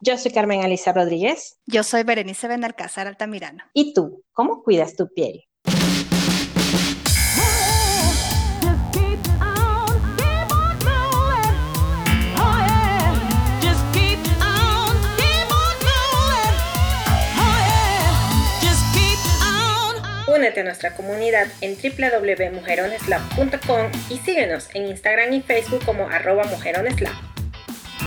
Yo soy Carmen Alicia Rodríguez. Yo soy Berenice Benalcázar Altamirano. ¿Y tú, cómo cuidas tu piel? Únete a nuestra comunidad en www.mujeroneslab.com y síguenos en Instagram y Facebook como arroba mujeroneslab.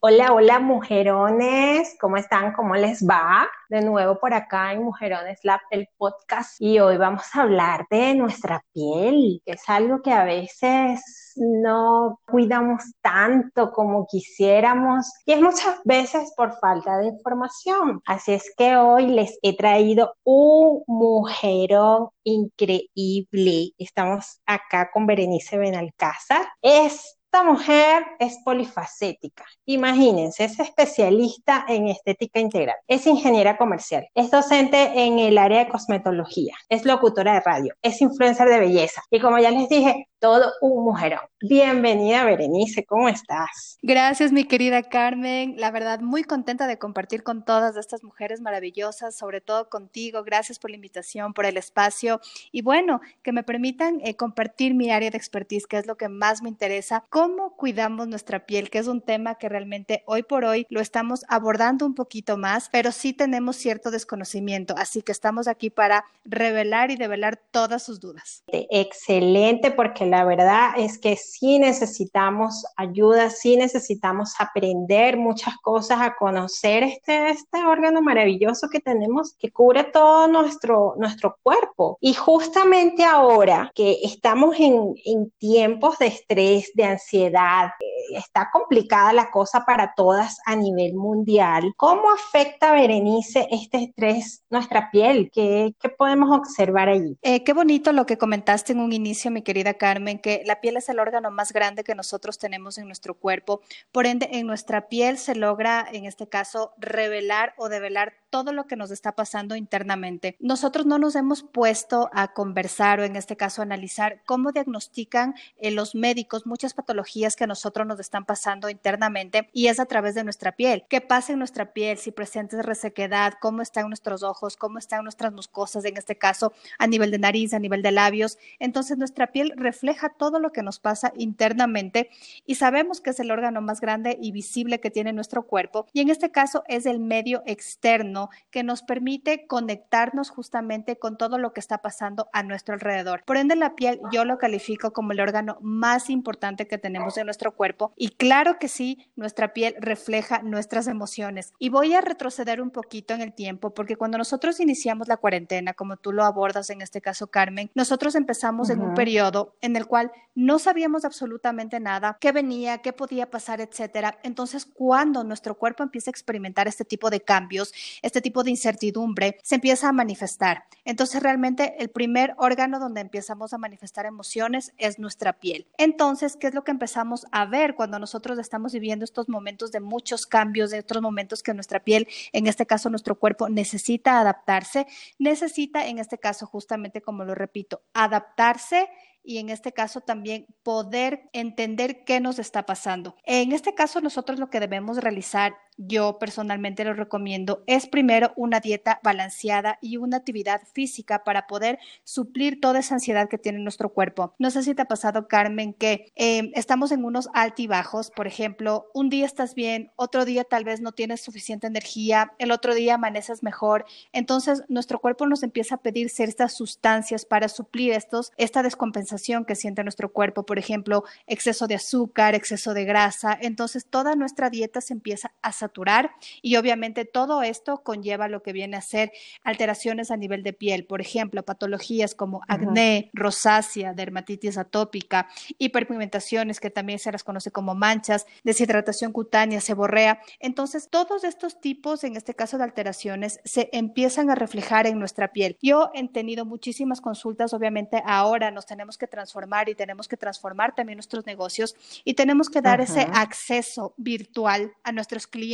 Hola, hola mujerones, ¿cómo están? ¿Cómo les va? De nuevo por acá en Mujerones Lab, el podcast. Y hoy vamos a hablar de nuestra piel, que es algo que a veces no cuidamos tanto como quisiéramos y es muchas veces por falta de información. Así es que hoy les he traído un mujerón increíble. Estamos acá con Berenice Benalcázar. Es esta mujer es polifacética. Imagínense, es especialista en estética integral, es ingeniera comercial, es docente en el área de cosmetología, es locutora de radio, es influencer de belleza. Y como ya les dije, todo un mujerón. Bienvenida, Berenice, ¿cómo estás? Gracias, mi querida Carmen. La verdad, muy contenta de compartir con todas estas mujeres maravillosas, sobre todo contigo. Gracias por la invitación, por el espacio y bueno, que me permitan eh, compartir mi área de expertise, que es lo que más me interesa. ¿Cómo cuidamos nuestra piel? Que es un tema que realmente hoy por hoy lo estamos abordando un poquito más, pero sí tenemos cierto desconocimiento. Así que estamos aquí para revelar y develar todas sus dudas. Excelente, porque la verdad es que sí necesitamos ayuda, sí necesitamos aprender muchas cosas, a conocer este, este órgano maravilloso que tenemos que cubre todo nuestro, nuestro cuerpo. Y justamente ahora que estamos en, en tiempos de estrés, de ansiedad, está complicada la cosa para todas a nivel mundial. ¿Cómo afecta, Berenice, este estrés nuestra piel? ¿Qué, podemos observar allí? Eh, qué bonito lo que comentaste en un inicio, mi querida Carmen que la piel es el órgano más grande que nosotros tenemos en nuestro cuerpo. Por ende, en nuestra piel se logra, en este caso, revelar o develar todo lo que nos está pasando internamente. Nosotros no nos hemos puesto a conversar o en este caso analizar cómo diagnostican eh, los médicos muchas patologías que a nosotros nos están pasando internamente y es a través de nuestra piel. ¿Qué pasa en nuestra piel? Si presentes resequedad, cómo están nuestros ojos, cómo están nuestras mucosas, en este caso a nivel de nariz, a nivel de labios. Entonces nuestra piel refleja todo lo que nos pasa internamente y sabemos que es el órgano más grande y visible que tiene nuestro cuerpo y en este caso es el medio externo que nos permite conectarnos justamente con todo lo que está pasando a nuestro alrededor. Por ende, la piel yo lo califico como el órgano más importante que tenemos en nuestro cuerpo y claro que sí, nuestra piel refleja nuestras emociones. Y voy a retroceder un poquito en el tiempo porque cuando nosotros iniciamos la cuarentena, como tú lo abordas en este caso, Carmen, nosotros empezamos en un periodo en el cual no sabíamos absolutamente nada, qué venía, qué podía pasar, etcétera. Entonces, cuando nuestro cuerpo empieza a experimentar este tipo de cambios, este tipo de incertidumbre se empieza a manifestar. Entonces realmente el primer órgano donde empezamos a manifestar emociones es nuestra piel. Entonces, ¿qué es lo que empezamos a ver cuando nosotros estamos viviendo estos momentos de muchos cambios, de otros momentos que nuestra piel, en este caso nuestro cuerpo, necesita adaptarse? Necesita, en este caso, justamente como lo repito, adaptarse y en este caso también poder entender qué nos está pasando. En este caso nosotros lo que debemos realizar yo personalmente lo recomiendo, es primero una dieta balanceada y una actividad física para poder suplir toda esa ansiedad que tiene nuestro cuerpo. No sé si te ha pasado, Carmen, que em, estamos en unos altibajos, por ejemplo, un día estás bien, otro día tal vez no tienes suficiente energía, el otro día amaneces mejor, entonces nuestro cuerpo nos empieza a pedir ciertas sustancias para suplir estos, esta descompensación que siente nuestro cuerpo, por ejemplo, exceso de azúcar, exceso de grasa, entonces toda nuestra dieta se empieza a saturar y obviamente todo esto conlleva lo que viene a ser alteraciones a nivel de piel, por ejemplo, patologías como acné, rosácea, dermatitis atópica, hiperpigmentaciones que también se las conoce como manchas, deshidratación cutánea, seborrea. Entonces, todos estos tipos, en este caso de alteraciones, se empiezan a reflejar en nuestra piel. Yo he tenido muchísimas consultas, obviamente ahora nos tenemos que transformar y tenemos que transformar también nuestros negocios y tenemos que dar ese acceso virtual a nuestros clientes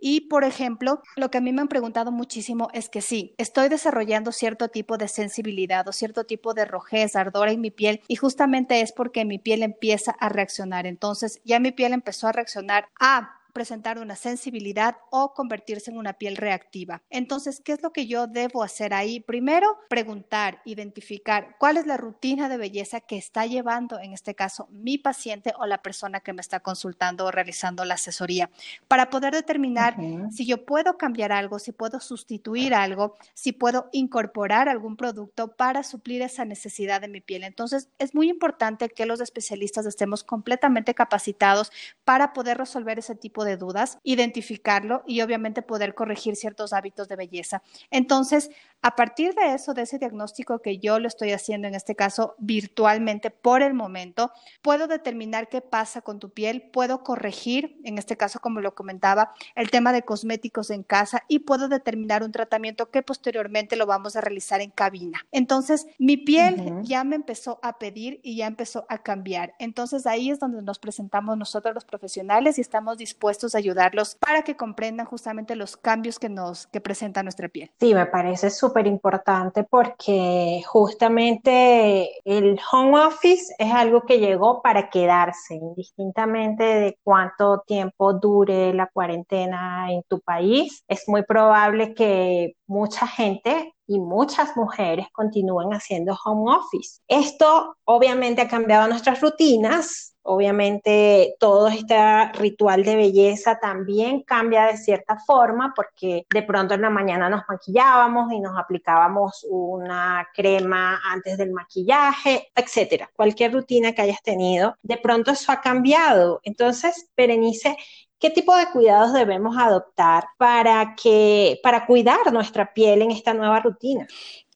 y, por ejemplo, lo que a mí me han preguntado muchísimo es que sí, estoy desarrollando cierto tipo de sensibilidad o cierto tipo de rojez, ardor en mi piel y justamente es porque mi piel empieza a reaccionar. Entonces, ya mi piel empezó a reaccionar a presentar una sensibilidad o convertirse en una piel reactiva. Entonces, ¿qué es lo que yo debo hacer ahí? Primero, preguntar, identificar cuál es la rutina de belleza que está llevando, en este caso, mi paciente o la persona que me está consultando o realizando la asesoría, para poder determinar si yo puedo cambiar algo, si puedo sustituir algo, si puedo incorporar algún producto para suplir esa necesidad de mi piel. Entonces, es muy importante que los especialistas estemos completamente capacitados para poder resolver ese tipo de dudas, identificarlo y obviamente poder corregir ciertos hábitos de belleza. Entonces, a partir de eso, de ese diagnóstico que yo lo estoy haciendo en este caso virtualmente por el momento, puedo determinar qué pasa con tu piel, puedo corregir, en este caso como lo comentaba, el tema de cosméticos en casa y puedo determinar un tratamiento que posteriormente lo vamos a realizar en cabina. Entonces, mi piel ya me empezó a pedir y ya empezó a cambiar. Entonces, ahí es donde nos presentamos nosotros los profesionales y estamos dispuestos a ayudarlos para que comprendan justamente los cambios que nos que presenta nuestra piel. Sí, me parece súper importante porque justamente el home office es algo que llegó para quedarse, indistintamente de cuánto tiempo dure la cuarentena en tu país. Es muy probable que mucha gente y muchas mujeres continúen haciendo home office. Esto obviamente ha cambiado nuestras rutinas, obviamente todo este ritual de belleza también cambia de cierta forma porque de pronto en la mañana nos maquillábamos y nos aplicábamos una crema antes del maquillaje, etcétera. Cualquier rutina que hayas tenido, de pronto eso ha cambiado. Entonces, Berenice, ¿Qué tipo de cuidados debemos adoptar para que para cuidar nuestra piel en esta nueva rutina?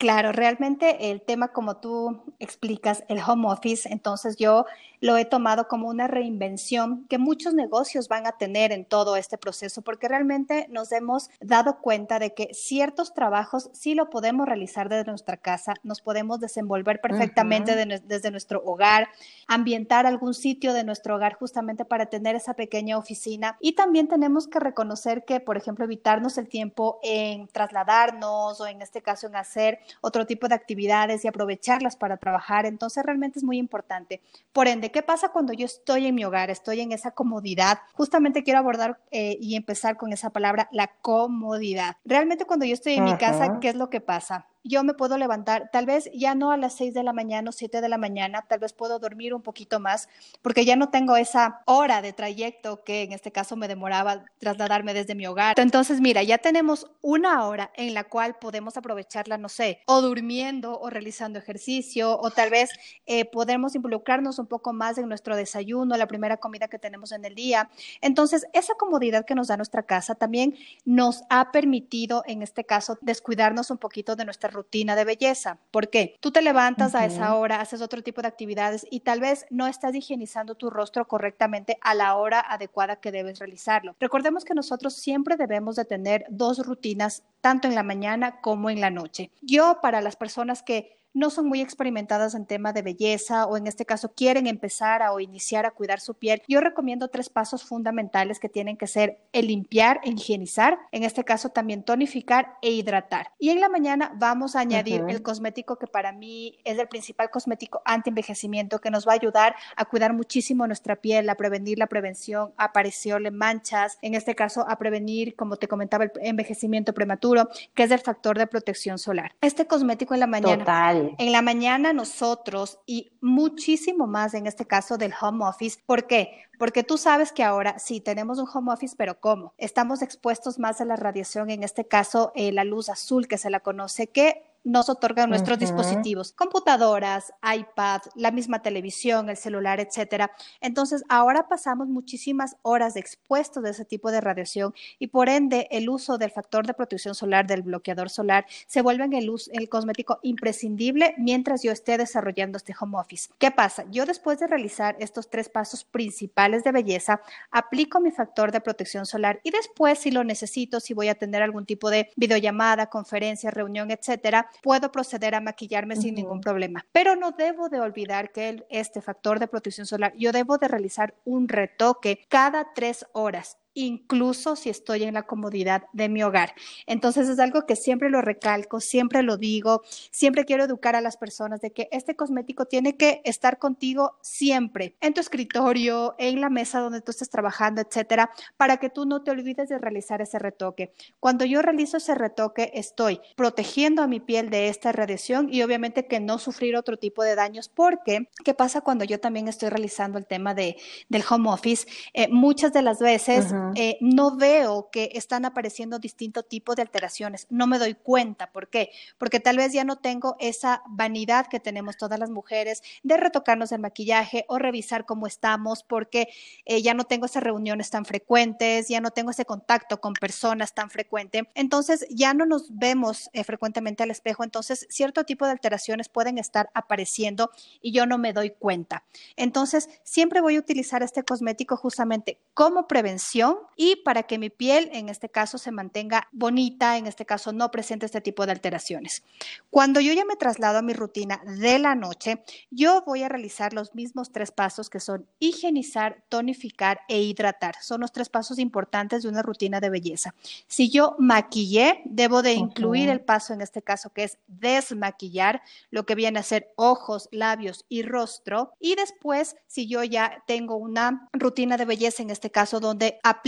Claro, realmente el tema como tú explicas, el home office, entonces yo lo he tomado como una reinvención que muchos negocios van a tener en todo este proceso, porque realmente nos hemos dado cuenta de que ciertos trabajos sí lo podemos realizar desde nuestra casa, nos podemos desenvolver perfectamente desde nuestro hogar, ambientar algún sitio de nuestro hogar justamente para tener esa pequeña oficina. Y también tenemos que reconocer que, por ejemplo, evitarnos el tiempo en trasladarnos o en este caso en hacer otro tipo de actividades y aprovecharlas para trabajar. Entonces realmente es muy importante. Por ende, ¿qué pasa cuando yo estoy en mi hogar, estoy en esa comodidad? Justamente quiero abordar eh, y empezar con esa palabra, la comodidad. Realmente cuando yo estoy en mi casa, ¿qué es lo que pasa? Yo me puedo levantar, tal vez ya no a las 6 de la mañana o 7 de la mañana, tal vez puedo dormir un poquito más, porque ya no tengo esa hora de trayecto que en este caso me demoraba trasladarme desde mi hogar. Entonces, mira, ya tenemos una hora en la cual podemos aprovecharla, no sé, o durmiendo o realizando ejercicio, o tal vez eh, podemos involucrarnos un poco más en nuestro desayuno, la primera comida que tenemos en el día. Entonces, esa comodidad que nos da nuestra casa también nos ha permitido, en este caso, descuidarnos un poquito de nuestra rutina de belleza. ¿Por qué? Tú te levantas a esa hora, haces otro tipo de actividades y tal vez no estás higienizando tu rostro correctamente a la hora adecuada que debes realizarlo. Recordemos que nosotros siempre debemos de tener dos rutinas, tanto en la mañana como en la noche. Yo, para las personas que no son muy experimentadas en tema de belleza o en este caso quieren empezar a, o iniciar a cuidar su piel, yo recomiendo tres pasos fundamentales que tienen que ser el limpiar higienizar, en este caso también tonificar e hidratar. Y en la mañana vamos a añadir el cosmético que para mí es el principal cosmético anti-envejecimiento que nos va a ayudar a cuidar muchísimo nuestra piel, a prevenir la prevención, a aparecerle manchas, en este caso a prevenir, como te comentaba, el envejecimiento prematuro, que es el factor de protección solar. Este cosmético en la mañana Total en la mañana nosotros y muchísimo más en este caso del home office. ¿Por qué? Porque tú sabes que ahora sí tenemos un home office, pero ¿cómo? Estamos expuestos más a la radiación, en este caso eh, la luz azul que se la conoce, que nos otorgan nuestros dispositivos, computadoras, iPad, la misma televisión, el celular, etcétera. Entonces, ahora pasamos muchísimas horas expuestos de ese tipo de radiación y por ende el uso del factor de protección solar, del bloqueador solar, se vuelve en el, uso, el cosmético imprescindible mientras yo esté desarrollando este home office. ¿Qué pasa? Yo después de realizar estos tres pasos principales de belleza, aplico mi factor de protección solar y después, si lo necesito, si voy a tener algún tipo de videollamada, conferencia, reunión, etcétera, puedo proceder a maquillarme sin ningún problema. Pero no debo de olvidar que este factor de protección solar, yo debo de realizar un retoque cada tres horas incluso si estoy en la comodidad de mi hogar. Entonces es algo que siempre lo recalco, siempre lo digo, siempre quiero educar a las personas de que este cosmético tiene que estar contigo siempre, en tu escritorio, en la mesa donde tú estés trabajando, etcétera, para que tú no te olvides de realizar ese retoque. Cuando yo realizo ese retoque, estoy protegiendo a mi piel de esta radiación y obviamente que no sufrir otro tipo de daños, porque ¿qué pasa cuando yo también estoy realizando el tema de, del home office? Eh, muchas de las veces eh, no veo que están apareciendo distinto tipo de alteraciones, no me doy cuenta. ¿Por qué? Porque tal vez ya no tengo esa vanidad que tenemos todas las mujeres de retocarnos el maquillaje o revisar cómo estamos, porque eh, ya no tengo esas reuniones tan frecuentes, ya no tengo ese contacto con personas tan frecuente. Entonces ya no nos vemos eh, frecuentemente al espejo, entonces cierto tipo de alteraciones pueden estar apareciendo y yo no me doy cuenta. Entonces siempre voy a utilizar este cosmético justamente como prevención y para que mi piel en este caso se mantenga bonita, en este caso no presente este tipo de alteraciones. Cuando yo ya me traslado a mi rutina de la noche, yo voy a realizar los mismos tres pasos que son higienizar, tonificar e hidratar. Son los tres pasos importantes de una rutina de belleza. Si yo maquillé, debo de incluir el paso en este caso que es desmaquillar, lo que viene a ser ojos, labios y rostro. Y después, si yo ya tengo una rutina de belleza, en este caso donde aplico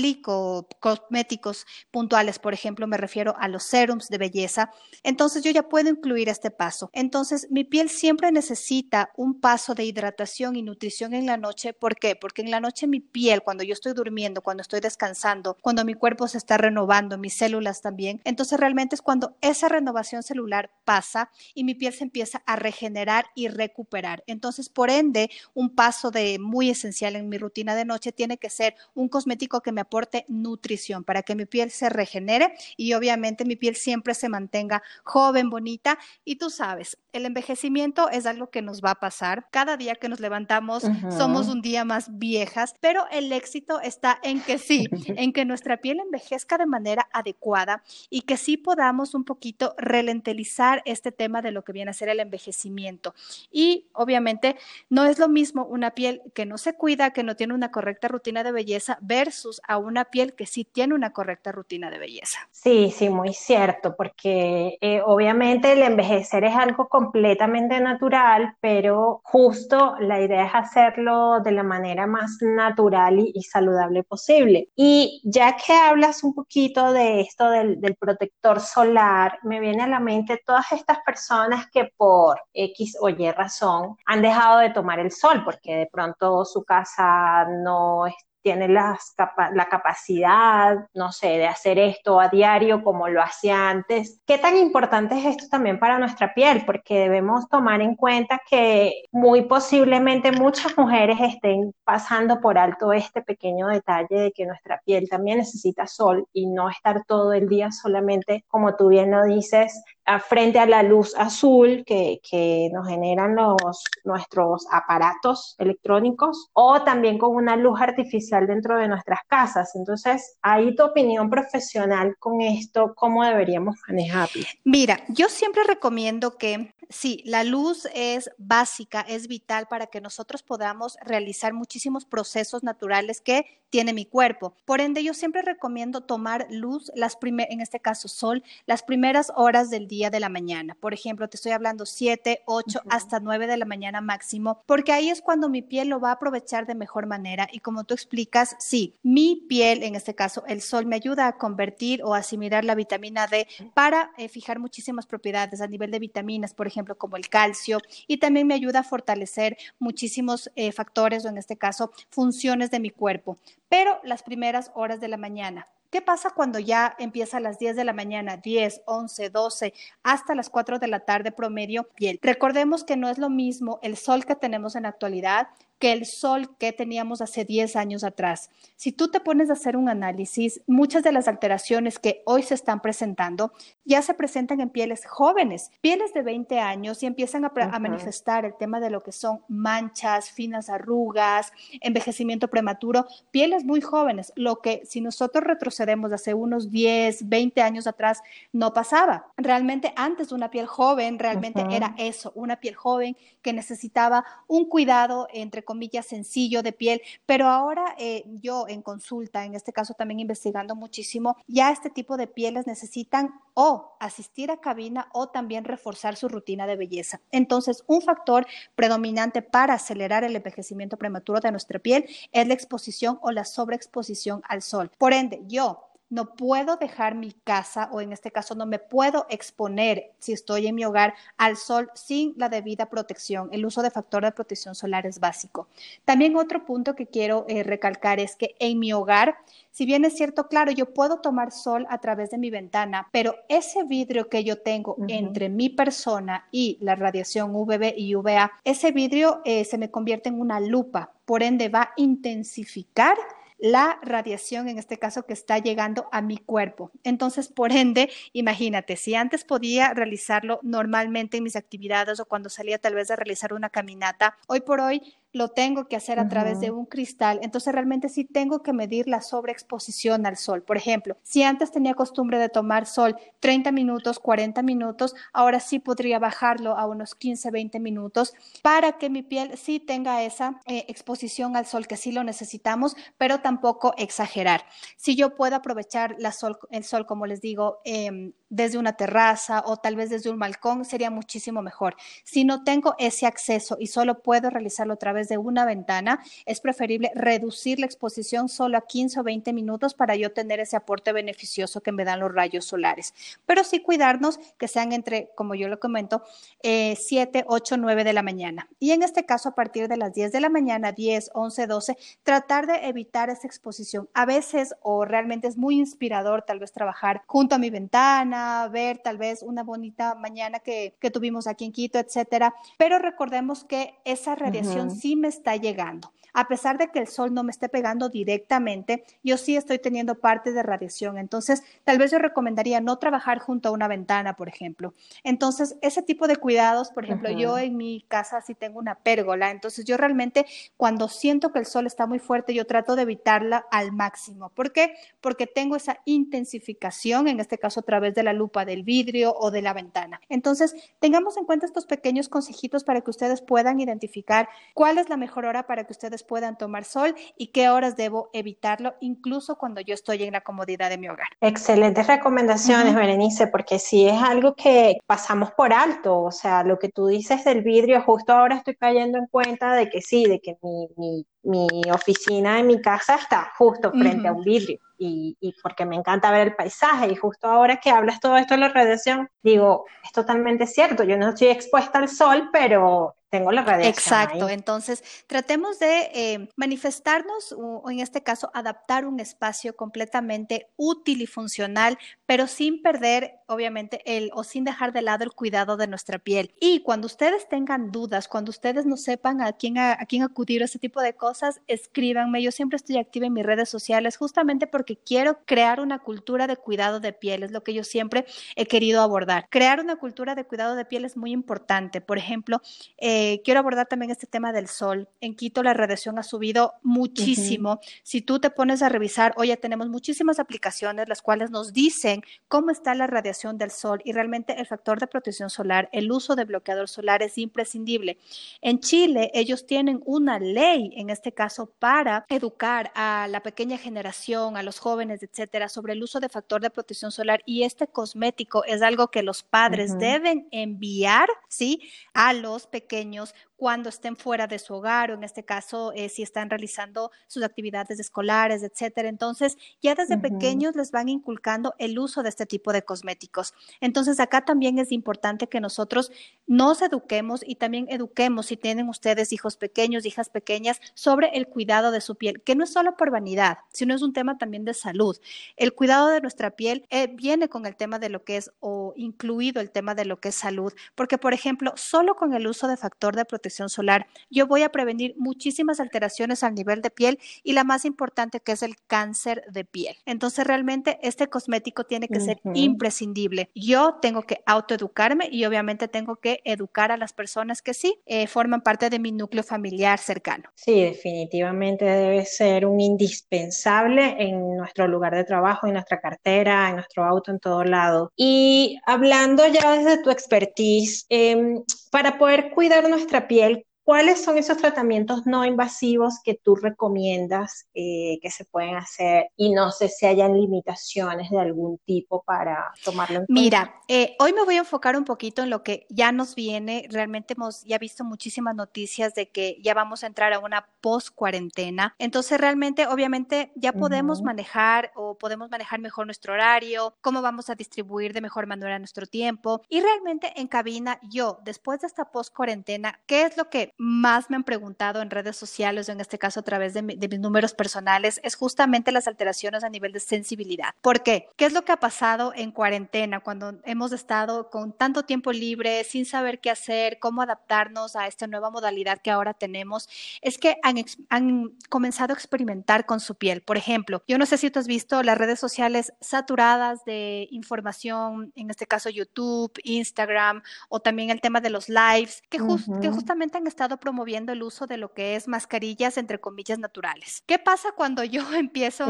cosméticos puntuales, por ejemplo, me refiero a los serums de belleza, entonces yo ya puedo incluir este paso. Entonces, mi piel siempre necesita un paso de hidratación y nutrición en la noche. ¿Por qué? Porque en la noche mi piel, cuando yo estoy durmiendo, cuando estoy descansando, cuando mi cuerpo se está renovando, mis células también, entonces realmente es cuando esa renovación celular pasa y mi piel se empieza a regenerar y recuperar. Entonces, por ende, un paso de muy esencial en mi rutina de noche tiene que ser un cosmético que me aporte nutrición para que mi piel se regenere y obviamente mi piel siempre se mantenga joven, bonita. Y tú sabes, el envejecimiento es algo que nos va a pasar. Cada día que nos levantamos somos un día más viejas, pero el éxito está en que sí, en que nuestra piel envejezca de manera adecuada y que sí podamos un poquito relentelizar este tema de lo que viene a ser el envejecimiento. Y obviamente no es lo mismo una piel que no se cuida, que no tiene una correcta rutina de belleza versus a una piel que sí tiene una correcta rutina de belleza. Sí, sí, muy cierto, porque eh, obviamente el envejecer es algo completamente natural, pero justo la idea es hacerlo de la manera más natural y, saludable posible. Y ya que hablas un poquito de esto del, del protector solar, me viene a la mente todas estas personas que por X o Y razón han dejado de tomar el sol porque de pronto su casa no está tiene la capacidad, no sé, de hacer esto a diario como lo hacía antes. ¿Qué tan importante es esto también para nuestra piel? Porque debemos tomar en cuenta que muy posiblemente muchas mujeres estén pasando por alto este pequeño detalle de que nuestra piel también necesita sol y no estar todo el día solamente, como tú bien lo dices, frente a la luz azul que, que, nos generan los, nuestros aparatos electrónicos o también con una luz artificial dentro de nuestras casas. Entonces, ahí tu opinión profesional con esto, ¿cómo deberíamos manejarlo? Mira, yo siempre recomiendo que Sí, la luz es básica, es vital para que nosotros podamos realizar muchísimos procesos naturales que tiene mi cuerpo. Por ende, yo siempre recomiendo tomar luz, las en este caso sol, las primeras horas del día de la mañana. Por ejemplo, te estoy hablando 7, 8 hasta 9 de la mañana máximo, porque ahí es cuando mi piel lo va a aprovechar de mejor manera. Y como tú explicas, sí, mi piel, en este caso el sol, me ayuda a convertir o asimilar la vitamina D para eh, fijar muchísimas propiedades a nivel de vitaminas, por ejemplo ejemplo, como el calcio, y también me ayuda a fortalecer muchísimos eh, factores o en este caso funciones de mi cuerpo. Pero las primeras horas de la mañana, ¿Qué pasa cuando ya empieza a las 10 de la mañana, 10, 11, 12, hasta las 4 de la tarde promedio piel? Recordemos que no es lo mismo el sol que tenemos en la actualidad que el sol que teníamos hace 10 años atrás. Si tú te pones a hacer un análisis, muchas de las alteraciones que hoy se están presentando ya se presentan en pieles jóvenes, pieles de 20 años y empiezan a, manifestar el tema de lo que son manchas, finas arrugas, envejecimiento prematuro, pieles muy jóvenes, lo que si nosotros retrocedemos hace unos 10, 20 años atrás no pasaba. Realmente antes una piel joven realmente era eso, una piel joven que necesitaba un cuidado entre comillas, sencillo de piel, pero ahora eh, yo en consulta, en este caso también investigando muchísimo, ya este tipo de pieles necesitan o asistir a cabina o también reforzar su rutina de belleza. Entonces, un factor predominante para acelerar el envejecimiento prematuro de nuestra piel es la exposición o la sobreexposición al sol. Por ende, yo no puedo dejar mi casa o en este caso no me puedo exponer si estoy en mi hogar al sol sin la debida protección. El uso de factor de protección solar es básico. También otro punto que quiero eh, recalcar es que en mi hogar, si bien es cierto, claro, yo puedo tomar sol a través de mi ventana, pero ese vidrio que yo tengo entre mi persona y la radiación UVB y UVA, ese vidrio eh, se me convierte en una lupa, por ende va a intensificar la radiación, en este caso, que está llegando a mi cuerpo. Entonces, por ende, imagínate, si antes podía realizarlo normalmente en mis actividades o cuando salía tal vez a realizar una caminata, hoy por hoy lo tengo que hacer a través de un cristal, entonces realmente sí tengo que medir la sobreexposición al sol. Por ejemplo, si antes tenía costumbre de tomar sol 30 minutos, 40 minutos, ahora sí podría bajarlo a unos 15, 20 minutos para que mi piel sí tenga esa eh, exposición al sol que sí lo necesitamos, pero tampoco exagerar. Si yo puedo aprovechar la sol, el sol, como les digo, eh, desde una terraza o tal vez desde un balcón, sería muchísimo mejor. Si no tengo ese acceso y solo puedo realizarlo a través de una ventana, es preferible reducir la exposición solo a 15 o 20 minutos para yo tener ese aporte beneficioso que me dan los rayos solares. Pero sí cuidarnos que sean entre, como yo lo comento, 7, 8, 9 de la mañana. Y en este caso, a partir de las 10 de la mañana, 10, 11, 12, tratar de evitar esa exposición. A veces, o realmente es muy inspirador tal vez trabajar junto a mi ventana, ver tal vez una bonita mañana que, que tuvimos aquí en Quito, etcétera. Pero recordemos que esa radiación sí me está llegando. A pesar de que el sol no me esté pegando directamente, yo sí estoy teniendo parte de radiación. Entonces, tal vez yo recomendaría no trabajar junto a una ventana, por ejemplo. Entonces, ese tipo de cuidados, por ejemplo, yo en mi casa sí tengo una pérgola. Entonces, yo realmente cuando siento que el sol está muy fuerte, yo trato de evitarla al máximo. ¿Por qué? Porque tengo esa intensificación, en este caso a través de la lupa del vidrio o de la ventana. Entonces, tengamos en cuenta estos pequeños consejitos para que ustedes puedan identificar cuál es la mejor hora para que ustedes puedan tomar sol y qué horas debo evitarlo, incluso cuando yo estoy en la comodidad de mi hogar. Excelentes recomendaciones, Berenice, porque sí es algo que pasamos por alto, o sea, lo que tú dices del vidrio, justo ahora estoy cayendo en cuenta de que sí, de que mi, mi, mi oficina en mi casa está justo frente a un vidrio. Y, y, porque me encanta ver el paisaje. Y justo ahora que hablas todo esto de la radiación, digo, es totalmente cierto, yo no estoy expuesta al sol, pero tengo la radiación. Exacto, entonces tratemos de eh, manifestarnos o en este caso adaptar un espacio completamente útil y funcional, pero sin perder obviamente el o sin dejar de lado el cuidado de nuestra piel. Y cuando ustedes tengan dudas, cuando ustedes no sepan a quién a, quién acudir a ese tipo de cosas, escríbanme. Yo siempre estoy activa en mis redes sociales justamente porque quiero crear una cultura de cuidado de piel, es lo que yo siempre he querido abordar. Crear una cultura de cuidado de piel es muy importante. Por ejemplo, eh, eh, quiero abordar también este tema del sol. En Quito la radiación ha subido muchísimo. Si tú te pones a revisar, hoy ya tenemos muchísimas aplicaciones las cuales nos dicen cómo está la radiación del sol y realmente el factor de protección solar, el uso de bloqueador solar es imprescindible. En Chile ellos tienen una ley, en este caso, para educar a la pequeña generación, a los jóvenes, etcétera, sobre el uso de factor de protección solar y este cosmético es algo que los padres deben enviar, ¿sí? A los pequeños pequeños cuando estén fuera de su hogar o en este caso eh, si están realizando sus actividades escolares, etcétera. Entonces, ya desde pequeños les van inculcando el uso de este tipo de cosméticos. Entonces, acá también es importante que nosotros nos eduquemos y también eduquemos si tienen ustedes hijos pequeños, hijas pequeñas, sobre el cuidado de su piel, que no es solo por vanidad, sino es un tema también de salud. El cuidado de nuestra piel eh, viene con el tema de lo que es o incluido el tema de lo que es salud, porque por ejemplo, solo con el uso de factores de protección solar, yo voy a prevenir muchísimas alteraciones al nivel de piel y la más importante que es el cáncer de piel. Entonces realmente este cosmético tiene que ser imprescindible. Yo tengo que autoeducarme y obviamente tengo que educar a las personas que sí eh, forman parte de mi núcleo familiar cercano. Sí, definitivamente debe ser un indispensable en nuestro lugar de trabajo, en nuestra cartera, en nuestro auto, en todo lado. Y hablando ya desde tu expertise, em, para poder cuidar nuestra piel, ¿cuáles son esos tratamientos no invasivos que tú recomiendas eh, que se pueden hacer? Y no sé si hayan limitaciones de algún tipo para tomarlo en cuenta. Mira, eh, hoy me voy a enfocar un poquito en lo que ya nos viene. Realmente hemos ya visto muchísimas noticias de que ya vamos a entrar a una post-cuarentena. Entonces, realmente, obviamente, ya podemos manejar o podemos manejar mejor nuestro horario, cómo vamos a distribuir de mejor manera nuestro tiempo. Y realmente en cabina, yo, después de esta post-cuarentena, ¿qué es lo que más me han preguntado en redes sociales o en este caso a través de, de mis números personales? Es justamente las alteraciones a nivel de sensibilidad. ¿Por qué? ¿Qué es lo que ha pasado en cuarentena cuando hemos estado con tanto tiempo libre, sin saber qué hacer, cómo adaptarnos a esta nueva modalidad que ahora tenemos? Es que han, han comenzado a experimentar con su piel. Por ejemplo, yo no sé si tú has visto las redes sociales saturadas de información, en este caso YouTube, Instagram o también el tema de los lives, que, que justamente han estado promoviendo el uso de lo que es mascarillas entre comillas naturales. ¿Qué pasa cuando yo empiezo,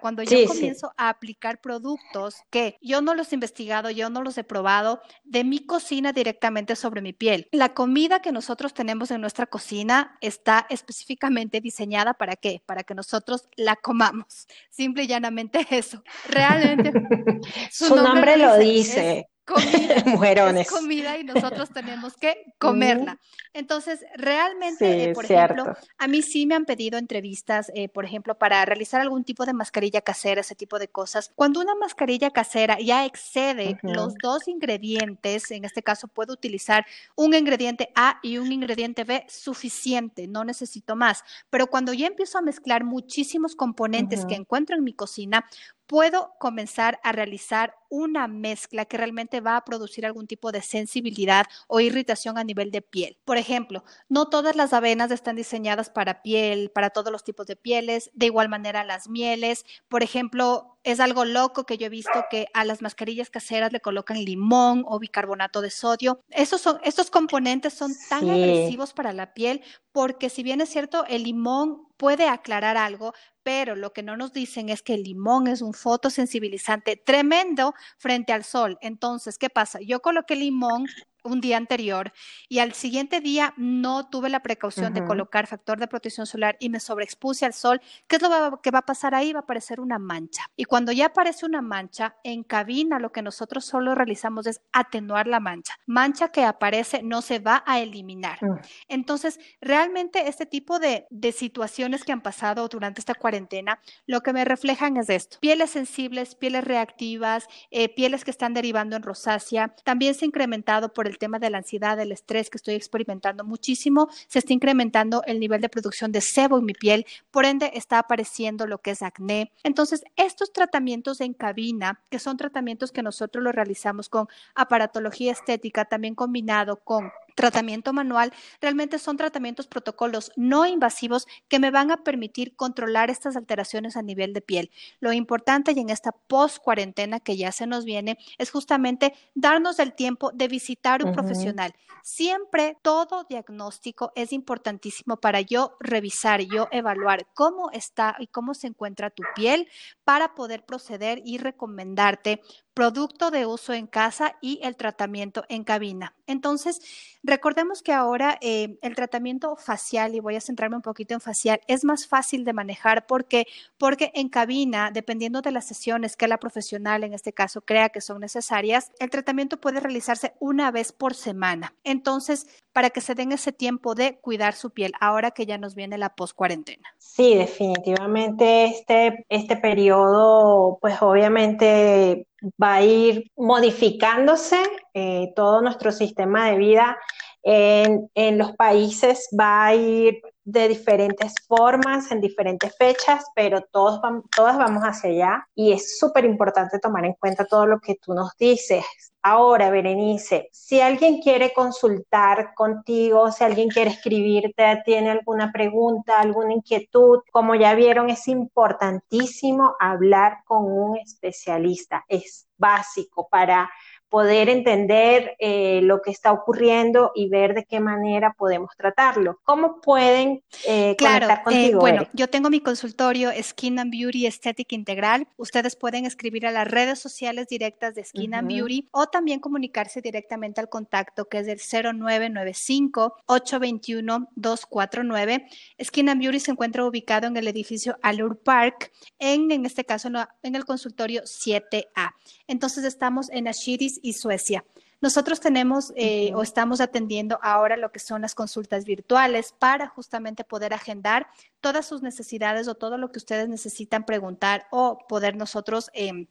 cuando yo comienzo a aplicar productos que yo no los he investigado, yo no los he probado de mi cocina directamente sobre mi piel? La comida que nosotros tenemos en nuestra cocina está específicamente diseñada para qué? Para que nosotros la comamos. Simple y llanamente eso. Realmente. Su, nombre, lo dice comida, Mujerones. comida y nosotros tenemos que comerla. Entonces, realmente, eh, por ejemplo, a mí sí me han pedido entrevistas, eh, por ejemplo, para realizar algún tipo de mascarilla casera, ese tipo de cosas. Cuando una mascarilla casera ya excede los dos ingredientes, en este caso puedo utilizar un ingrediente A y un ingrediente B suficiente, no necesito más. Pero cuando ya empiezo a mezclar muchísimos componentes que encuentro en mi cocina, puedo comenzar a realizar una mezcla que realmente va a producir algún tipo de sensibilidad o irritación a nivel de piel. Por ejemplo, no todas las avenas están diseñadas para piel, para todos los tipos de pieles, de igual manera las mieles. Por ejemplo, es algo loco que yo he visto que a las mascarillas caseras le colocan limón o bicarbonato de sodio. Esos son, estos componentes son tan agresivos para la piel porque si bien es cierto, el limón puede aclarar algo, pero lo que no nos dicen es que el limón es un fotosensibilizante tremendo frente al sol. Entonces, ¿qué pasa? Yo coloqué limón un día anterior y al siguiente día no tuve la precaución de colocar factor de protección solar y me sobreexpuse al sol, ¿qué es lo que va a pasar ahí? Va a aparecer una mancha. Y cuando ya aparece una mancha, en cabina lo que nosotros solo realizamos es atenuar la mancha. Mancha que aparece no se va a eliminar. Mm. Entonces, realmente este tipo de, de situaciones que han pasado durante esta cuarentena, lo que me reflejan es esto. Pieles sensibles, pieles reactivas, eh, pieles que están derivando en rosácea. También se ha incrementado por el el tema de la ansiedad, del estrés que estoy experimentando muchísimo, se está incrementando el nivel de producción de sebo en mi piel, por ende está apareciendo lo que es acné. Entonces, estos tratamientos en cabina, que son tratamientos que nosotros los realizamos con aparatología estética, también combinado con tratamiento manual, realmente son tratamientos protocolos no invasivos que me van a permitir controlar estas alteraciones a nivel de piel. Lo importante y en esta post cuarentena que ya se nos viene es justamente darnos el tiempo de visitar un profesional. Siempre todo diagnóstico es importantísimo para yo revisar, yo evaluar cómo está y cómo se encuentra tu piel para poder proceder y recomendarte producto de uso en casa y el tratamiento en cabina. Entonces, recordemos que ahora eh, el tratamiento facial, y voy a centrarme un poquito en facial, es más fácil de manejar porque, porque en cabina, dependiendo de las sesiones que la profesional en este caso crea que son necesarias, el tratamiento puede realizarse una vez por semana. Entonces, para que se den ese tiempo de cuidar su piel ahora que ya nos viene la post-cuarentena. Sí, definitivamente este, este periodo, pues obviamente va a ir modificándose eh, todo nuestro sistema de vida en, en, los países va a ir de diferentes formas, en diferentes fechas, pero todos vamos, todas vamos hacia allá y es súper importante tomar en cuenta todo lo que tú nos dices. Ahora, Berenice, si alguien quiere consultar contigo, si alguien quiere escribirte, tiene alguna pregunta, alguna inquietud, como ya vieron, es importantísimo hablar con un especialista. Es básico para poder entender eh, lo que está ocurriendo y ver de qué manera podemos tratarlo. ¿Cómo pueden eh, claro, conectar eh, contigo? bueno, yo tengo mi consultorio Skin and Beauty Estética Integral. Ustedes pueden escribir a las redes sociales directas de Skin and Beauty o también comunicarse directamente al contacto que es el 0995 821 249. Skin and Beauty se encuentra ubicado en el edificio Allure Park, en, en este caso en el consultorio 7A. Entonces estamos en Ashiris y Suecia. Nosotros tenemos eh, o estamos atendiendo ahora lo que son las consultas virtuales para justamente poder agendar todas sus necesidades o todo lo que ustedes necesitan preguntar o poder nosotros eh,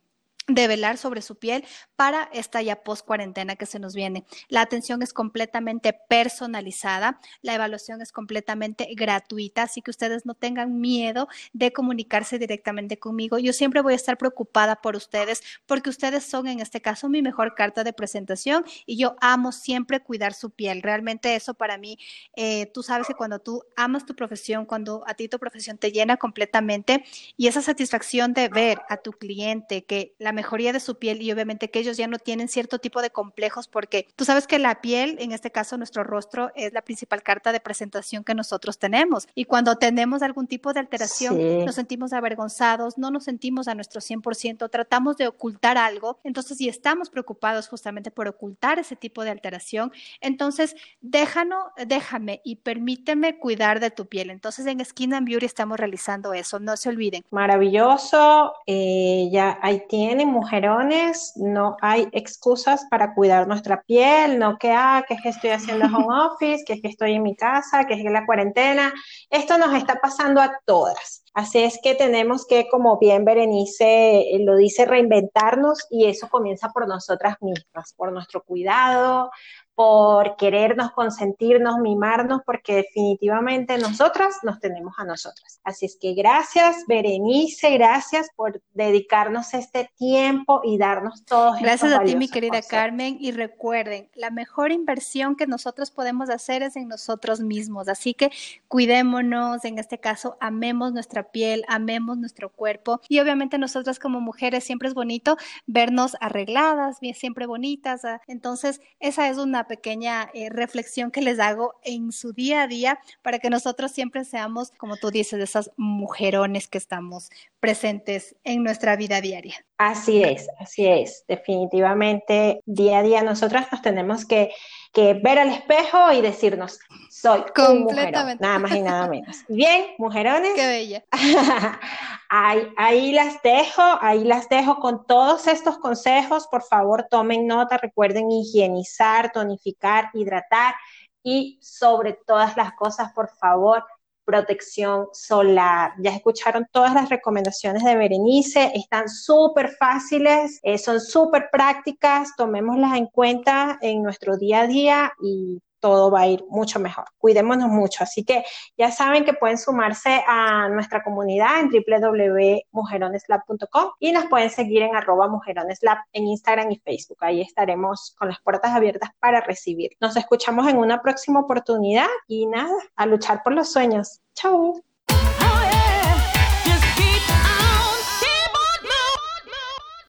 de velar sobre su piel para esta ya post cuarentena que se nos viene. La atención es completamente personalizada, la evaluación es completamente gratuita, así que ustedes no tengan miedo de comunicarse directamente conmigo. Yo siempre voy a estar preocupada por ustedes porque ustedes son en este caso mi mejor carta de presentación y yo amo siempre cuidar su piel. Realmente eso para mí, eh, tú sabes que cuando tú amas tu profesión, cuando a ti tu profesión te llena completamente y esa satisfacción de ver a tu cliente que la mejoría de su piel y obviamente que ellos ya no tienen cierto tipo de complejos porque tú sabes que la piel, en este caso nuestro rostro, es la principal carta de presentación que nosotros tenemos. Y cuando tenemos algún tipo de alteración, nos sentimos avergonzados, no nos sentimos a nuestro 100%, tratamos de ocultar algo. Entonces, si estamos preocupados justamente por ocultar ese tipo de alteración, entonces déjanos, déjame y permíteme cuidar de tu piel. Entonces, en Skin and Beauty estamos realizando eso, no se olviden. Maravilloso, eh, ya ahí mujerones, no hay excusas para cuidar nuestra piel, no que, ah, que es que estoy haciendo home office, que es que estoy en mi casa, que es que la cuarentena. Esto nos está pasando a todas. Así es que tenemos que, como bien Berenice eh, lo dice, reinventarnos y eso comienza por nosotras mismas, por nuestro cuidado, por querernos, consentirnos, mimarnos, porque definitivamente nosotras nos tenemos a nosotras. Así es que gracias, Berenice, gracias por dedicarnos este tiempo y darnos todos. Gracias a ti, mi querida Carmen, y recuerden, la mejor inversión que nosotros podemos hacer es en nosotros mismos, así que cuidémonos, en este caso, amemos nuestra piel, amemos nuestro cuerpo, y obviamente nosotras como mujeres siempre es bonito vernos arregladas, bien, siempre bonitas, ah, entonces esa es una pequeña eh, reflexión que les hago en su día a día para que nosotros siempre seamos, como tú dices, de esas mujerones que estamos presentes en nuestra vida diaria. Así es, así es. Definitivamente, día a día nosotras nos tenemos que, ver al espejo y decirnos, soy un mujerón, nada más y nada menos. Bien, mujerones. Qué bella. ahí, ahí las dejo, ahí las dejo con todos estos consejos. Por favor, tomen nota, recuerden higienizar, tonificar, hidratar y sobre todas las cosas, por favor, protección solar. Ya escucharon todas las recomendaciones de Berenice, están súper fáciles, eh, son súper prácticas, tomémoslas en cuenta en nuestro día a día y todo va a ir mucho mejor. Cuidémonos mucho. Así que ya saben que pueden sumarse a nuestra comunidad en www.mujeroneslab.com y nos pueden seguir en arroba mujeroneslab en Instagram y Facebook. Ahí estaremos con las puertas abiertas para recibir. Nos escuchamos en una próxima oportunidad y nada, a luchar por los sueños. Chao.